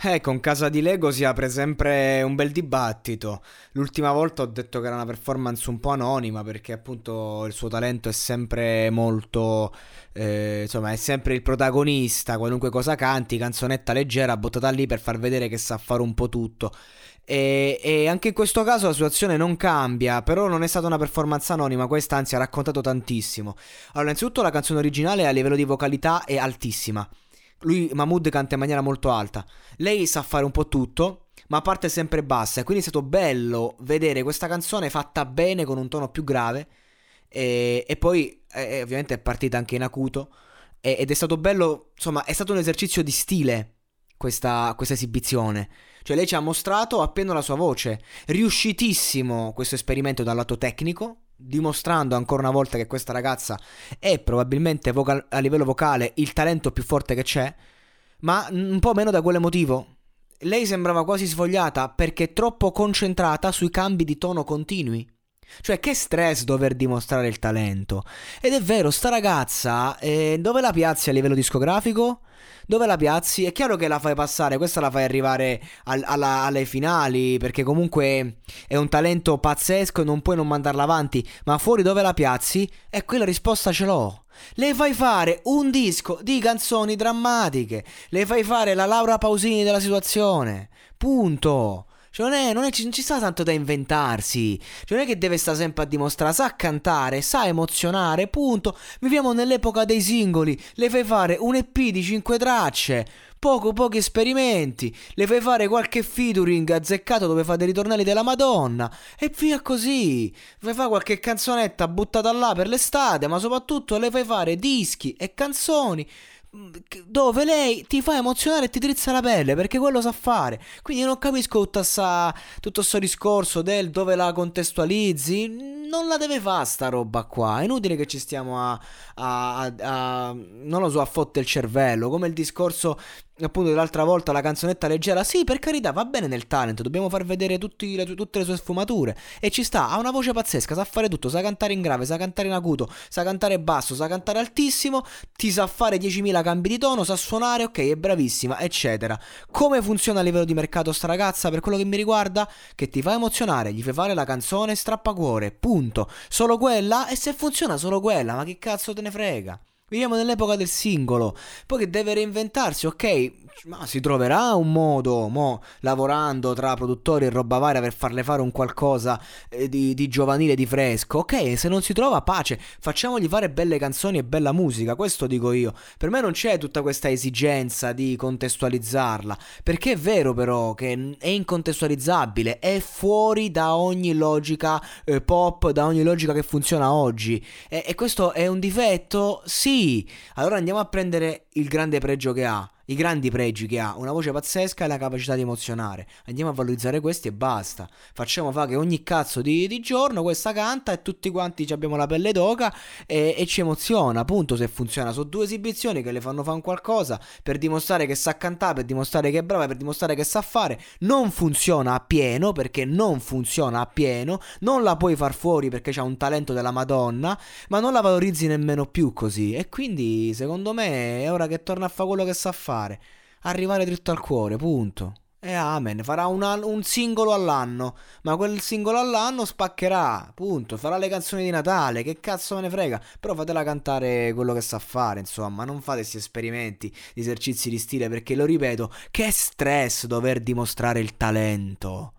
Eh, con Casa di Lego si apre sempre un bel dibattito. L'ultima volta ho detto che era una performance un po' anonima perché appunto il suo talento è sempre molto... Eh, insomma, è sempre il protagonista, qualunque cosa canti, canzonetta leggera, buttata lì per far vedere che sa fare un po' tutto. E, e, anche in questo caso la situazione non cambia, però non è stata una performance anonima, questa anzi ha raccontato tantissimo. Allora, innanzitutto la canzone originale a livello di vocalità è altissima. Lui, Mahmood, canta in maniera molto alta. Lei sa fare un po' tutto, ma parte sempre bassa. E quindi è stato bello vedere questa canzone fatta bene con un tono più grave. E, e poi, eh, ovviamente, è partita anche in acuto. E, ed è stato bello, insomma, è stato un esercizio di stile questa, questa esibizione. Cioè, lei ci ha mostrato appena la sua voce. Riuscitissimo questo esperimento dal lato tecnico dimostrando ancora una volta che questa ragazza è probabilmente vocal- a livello vocale il talento più forte che c'è, ma un po' meno da quell'emotivo. Lei sembrava quasi svogliata perché troppo concentrata sui cambi di tono continui. Cioè, che stress dover dimostrare il talento. Ed è vero, sta ragazza, eh, dove la piazzi a livello discografico? Dove la piazzi? È chiaro che la fai passare, questa la fai arrivare al, alla, alle finali, perché comunque è un talento pazzesco e non puoi non mandarla avanti, ma fuori dove la piazzi? E qui la risposta ce l'ho. Le fai fare un disco di canzoni drammatiche, le fai fare la Laura Pausini della situazione. Punto. Cioè, non, è, non, è, non ci sta tanto da inventarsi. Cioè, non è che deve stare sempre a dimostrare. Sa cantare, sa emozionare, punto. Viviamo nell'epoca dei singoli. Le fai fare un EP di 5 tracce. Poco, pochi esperimenti. Le fai fare qualche featuring azzeccato dove fa dei ritornelli della Madonna. E via così. Fai fare qualche canzonetta buttata là per l'estate. Ma soprattutto le fai fare dischi e canzoni dove lei ti fa emozionare e ti drizza la pelle perché quello sa fare. Quindi non capisco tutto questo discorso del dove la contestualizzi. Non la deve fare sta roba qua. È inutile che ci stiamo a, a, a, a non lo so, a fotte il cervello. Come il discorso appunto dell'altra volta la canzonetta leggera, sì, per carità, va bene nel talent, dobbiamo far vedere tutti, le, tutte le sue sfumature. E ci sta, ha una voce pazzesca, sa fare tutto, sa cantare in grave, sa cantare in acuto, sa cantare basso, sa cantare altissimo, ti sa fare 10.000 cambi di tono, sa suonare, ok, è bravissima, eccetera. Come funziona a livello di mercato sta ragazza, per quello che mi riguarda? Che ti fa emozionare, gli fai fare la canzone strappacuore, punto. Solo quella? E se funziona solo quella, ma che cazzo te ne frega? Viviamo nell'epoca del singolo, poi che deve reinventarsi, ok, ma si troverà un modo, mo, lavorando tra produttori e roba varia per farle fare un qualcosa eh, di, di, giovanile, di fresco. Ok, se non si trova pace, facciamogli fare belle canzoni e bella musica, questo dico io. Per me non c'è tutta questa esigenza di contestualizzarla, perché è vero però che è incontestualizzabile, è fuori da ogni logica eh, pop, da ogni logica che funziona oggi. E, e questo è un difetto? Sì. Allora andiamo a prendere il grande pregio che ha i grandi pregi che ha, una voce pazzesca e la capacità di emozionare. Andiamo a valorizzare questi e basta. Facciamo fa che ogni cazzo di, di giorno questa canta e tutti quanti abbiamo la pelle d'oca e, e, ci emoziona. Appunto, se funziona. Sono due esibizioni che le fanno fare qualcosa per dimostrare che sa cantare, per dimostrare che è brava, per dimostrare che sa fare. Non funziona a pieno perché non funziona a pieno. Non la puoi far fuori perché c'ha un talento della Madonna, ma non la valorizzi nemmeno più così. E quindi, secondo me, è ora che torna a fare quello che sa fare fare. Arrivare dritto al cuore, punto. E amen, farà una, un singolo all'anno, ma quel singolo all'anno spaccherà, punto, farà le canzoni di Natale, che cazzo me ne frega, però fatela cantare quello che sa fare, insomma, non fate questi esperimenti, di esercizi di stile, perché lo ripeto, che stress dover dimostrare il talento.